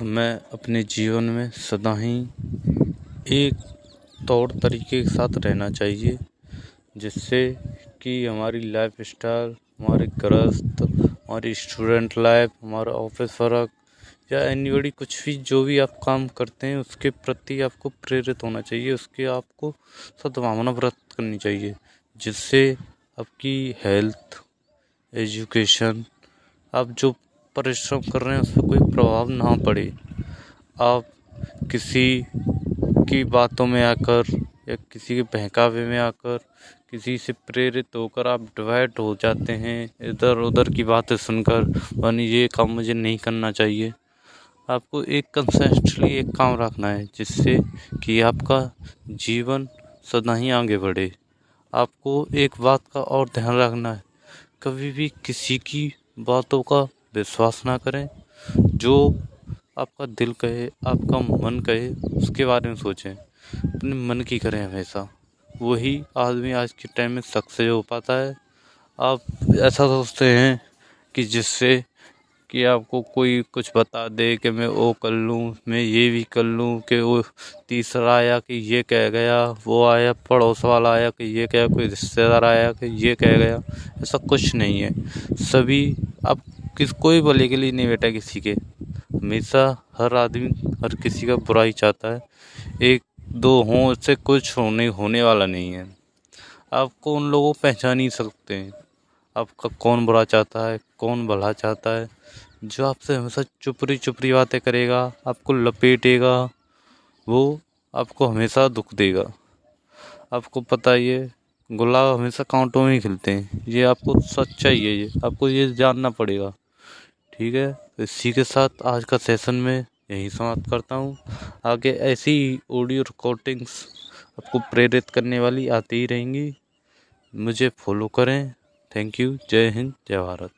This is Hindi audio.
हमें अपने जीवन में सदा ही एक तौर तरीके के साथ रहना चाहिए, जिससे कि हमारी लाइफ स्टाइल हमारे ग्रस्त, हमारी स्टूडेंट लाइफ हमारा ऑफ़िस वर्क या एनीबॉडी कुछ भी जो भी आप काम करते हैं, उसके प्रति आपको प्रेरित होना चाहिए, उसके आपको सद्भावना व्रत करनी चाहिए, जिससे आपकी हेल्थ एजुकेशन आप जो परिश्रम कर रहे हैं उस पर कोई प्रभाव ना पड़े। आप किसी की बातों में आकर या किसी के बहकावे में आकर किसी से प्रेरित होकर आप डिवाइड हो जाते हैं। इधर उधर की बातें सुनकर मानी ये काम मुझे नहीं करना चाहिए। आपको एक कंसेंट्रली एक काम रखना है, जिससे कि आपका जीवन सदा ही आगे बढ़े। आपको एक बात का और ध्यान रखना है। कभी भी किसी की बातों का विश्वास ना करें। जो आपका दिल कहे, आपका मन कहे, उसके बारे में सोचें। अपने मन की करें हमेशा। वही आदमी आज के टाइम में सक्सेस हो पाता है। आप ऐसा सोचते हैं कि जिससे कि आपको कोई कुछ बता दे कि मैं वो कर लूँ, मैं ये भी कर लूँ कि वो तीसरा आया कि ये कह गया, वो आया, पड़ोस वाला आया कि ये कह, कोई रिश्तेदार आया कि ये कह गया। ऐसा कुछ नहीं है। सभी आप किस कोई भले के लिए नहीं बैठा किसी के। हमेशा हर आदमी, हर किसी का बुरा ही चाहता है। एक, दो हों, उससे कुछ होने होने वाला नहीं है। आपको उन लोगों को पहचान नहीं सकते। हैं आपका कौन बुरा चाहता है, कौन भला चाहता है। जो आपसे हमेशा चुपरी चुपरी बातें करेगा, आपको लपेटेगा, वो आपको हमेशा दुख देगा। आपको पता ही है, गुलाब हमेशा कांटों में ही खिलते हैं। ये आपको सच्चाई है, ये आपको ये जानना पड़ेगा। ठीक है। तो इसी के साथ आज का सेशन में यही समाप्त करता हूँ। आगे ऐसी ऑडियो रिकॉर्डिंग्स आपको प्रेरित करने वाली आती ही रहेंगी। मुझे फॉलो करें। थैंक यू जय हिंद। जय भारत।